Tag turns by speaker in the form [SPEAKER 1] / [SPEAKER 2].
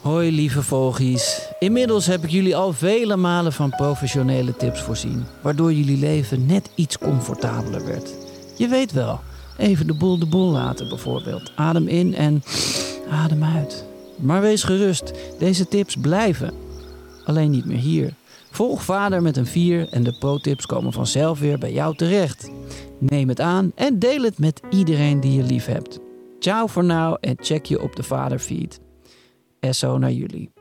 [SPEAKER 1] Hoi lieve vogies. Inmiddels heb ik jullie al vele malen van professionele tips voorzien, waardoor jullie leven net iets comfortabeler werd. Je weet wel, even de boel de boel laten bijvoorbeeld. Adem in en adem uit. Maar wees gerust, deze tips blijven. Alleen niet meer hier. Volg vader met een 4 en de pro-tips komen vanzelf weer bij jou terecht. Neem het aan en deel het met iedereen die je lief hebt. Ciao voor nu en check je op de vaderfeed. SO naar jullie.